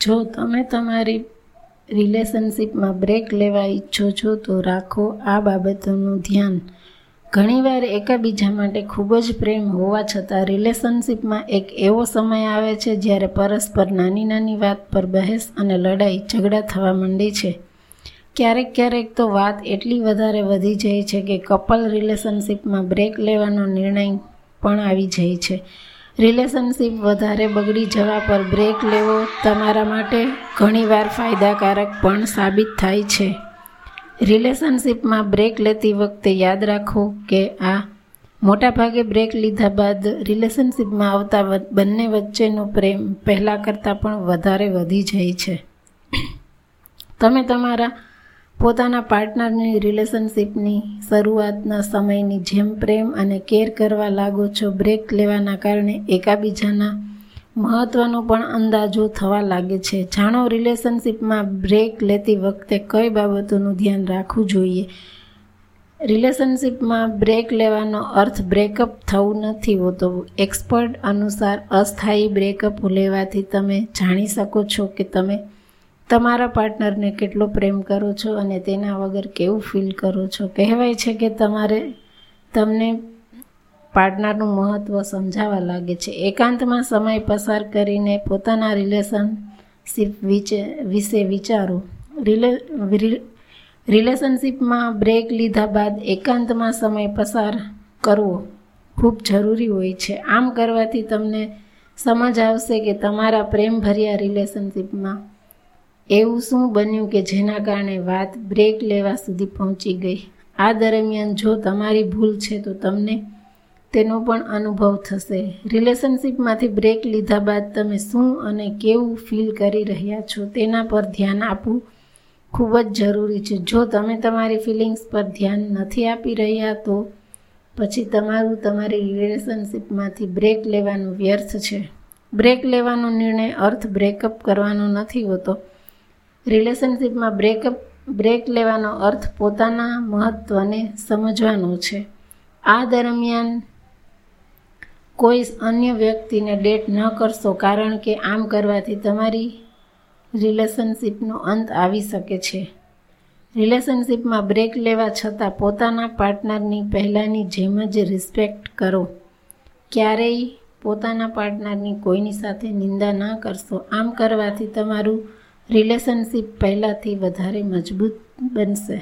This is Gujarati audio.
જો તમે તમારી રિલેશનશિપમાં બ્રેક લેવા ઈચ્છો છો, તો રાખો આ બાબતોનું ધ્યાન. ઘણીવાર એકબીજા માટે ખૂબ જ પ્રેમ હોવા છતાં રિલેશનશિપમાં એક એવો સમય આવે છે જ્યારે પરસ્પર નાની નાની વાત પર બહેસ અને લડાઈ ઝઘડા થવા માંડે છે. ક્યારેક ક્યારેક તો વાત એટલી વધારે વધી જાય છે કે કપલ રિલેશનશિપમાં બ્રેક લેવાનો નિર્ણય પણ આવી જાય છે. રિલેશનશિપ વધારે બગડી જવા પર બ્રેક લેવો તમારા માટે ઘણીવાર ફાયદાકારક પણ સાબિત થાય છે. રિલેશનશિપમાં બ્રેક લેતી વખતે યાદ રાખો કે આ મોટાભાગે બ્રેક લીધા બાદ રિલેશનશિપમાં આવતા બંને વચ્ચેનો પ્રેમ પહેલાં કરતાં પણ વધારે વધી જાય છે. તમે તમારા પોતાના પાર્ટનરની રિલેશનશિપની શરૂઆતના સમયની જેમ પ્રેમ અને કેર કરવા લાગો છો બ્રેક લેવાના કારણે એકાબીજાના મહત્ત્વનો પણ અંદાજો થવા લાગે છે. જાણો રિલેશનશિપમાં બ્રેક લેતી વખતે કઈ બાબતોનું ધ્યાન રાખવું જોઈએ? રિલેશનશિપમાં બ્રેક લેવાનો અર્થ બ્રેકઅપ થવું નથી હોતો. એક્સપર્ટ અનુસાર અસ્થાયી બ્રેકઅપ લેવાથી તમે જાણી શકો છો કે તમે તમારા પાર્ટનરને કેટલો પ્રેમ કરો છો અને તેના વગર કેવું ફીલ કરો છો? કહેવાય છે કે તમારે તમને પાર્ટનરનું મહત્ત્વ સમજાવવા લાગે છે. એકાંતમાં સમય પસાર કરીને પોતાના રિલેશનશિપ વિશે વિચારો. રિલે રિલેશનશિપમાં બ્રેક લીધા બાદ એકાંતમાં સમય પસાર કરવો ખૂબ જરૂરી હોય છે. આમ કરવાથી તમને સમજ આવશે કે તમારા પ્રેમભર્યા રિલેશનશિપમાં એવું શું બન્યું કે જેના કારણે વાત બ્રેક લેવા સુધી પહોંચી ગઈ? આ દરમિયાન જો તમારી ભૂલ છે તો તમને તેનો પણ અનુભવ થશે. રિલેશનશિપમાંથી બ્રેક લીધા બાદ તમે શું અને કેવું ફીલ કરી રહ્યા છો તેના પર ધ્યાન આપવું ખૂબ જ જરૂરી છે. જો તમે તમારી ફિલિંગ્સ પર ધ્યાન નથી આપી રહ્યા તો પછી તમારું તમારી રિલેશનશીપમાંથી બ્રેક લેવાનું વ્યર્થ છે. બ્રેક લેવાનો નિર્ણય અર્થ બ્રેકઅપ કરવાનો નથી હોતો. રિલેશનશિપમાં બ્રેકઅપ બ્રેક લેવાનો અર્થ પોતાના મહત્ત્વને સમજવાનો છે. આ દરમિયાન કોઈ અન્ય વ્યક્તિને ડેટ ન કરશો કારણ કે આમ કરવાથી તમારી રિલેશનશીપનો અંત આવી શકે છે. રિલેશનશિપમાં બ્રેક લેવા છતાં પોતાના પાર્ટનરની પહેલાંની જેમ જ રિસ્પેક્ટ કરો. ક્યારેય પોતાના પાર્ટનરની કોઈની સાથે નિંદા ન કરશો. આમ કરવાથી તમારું રિલેશનશિપ પહેલાંથી વધારે મજબૂત બનશે.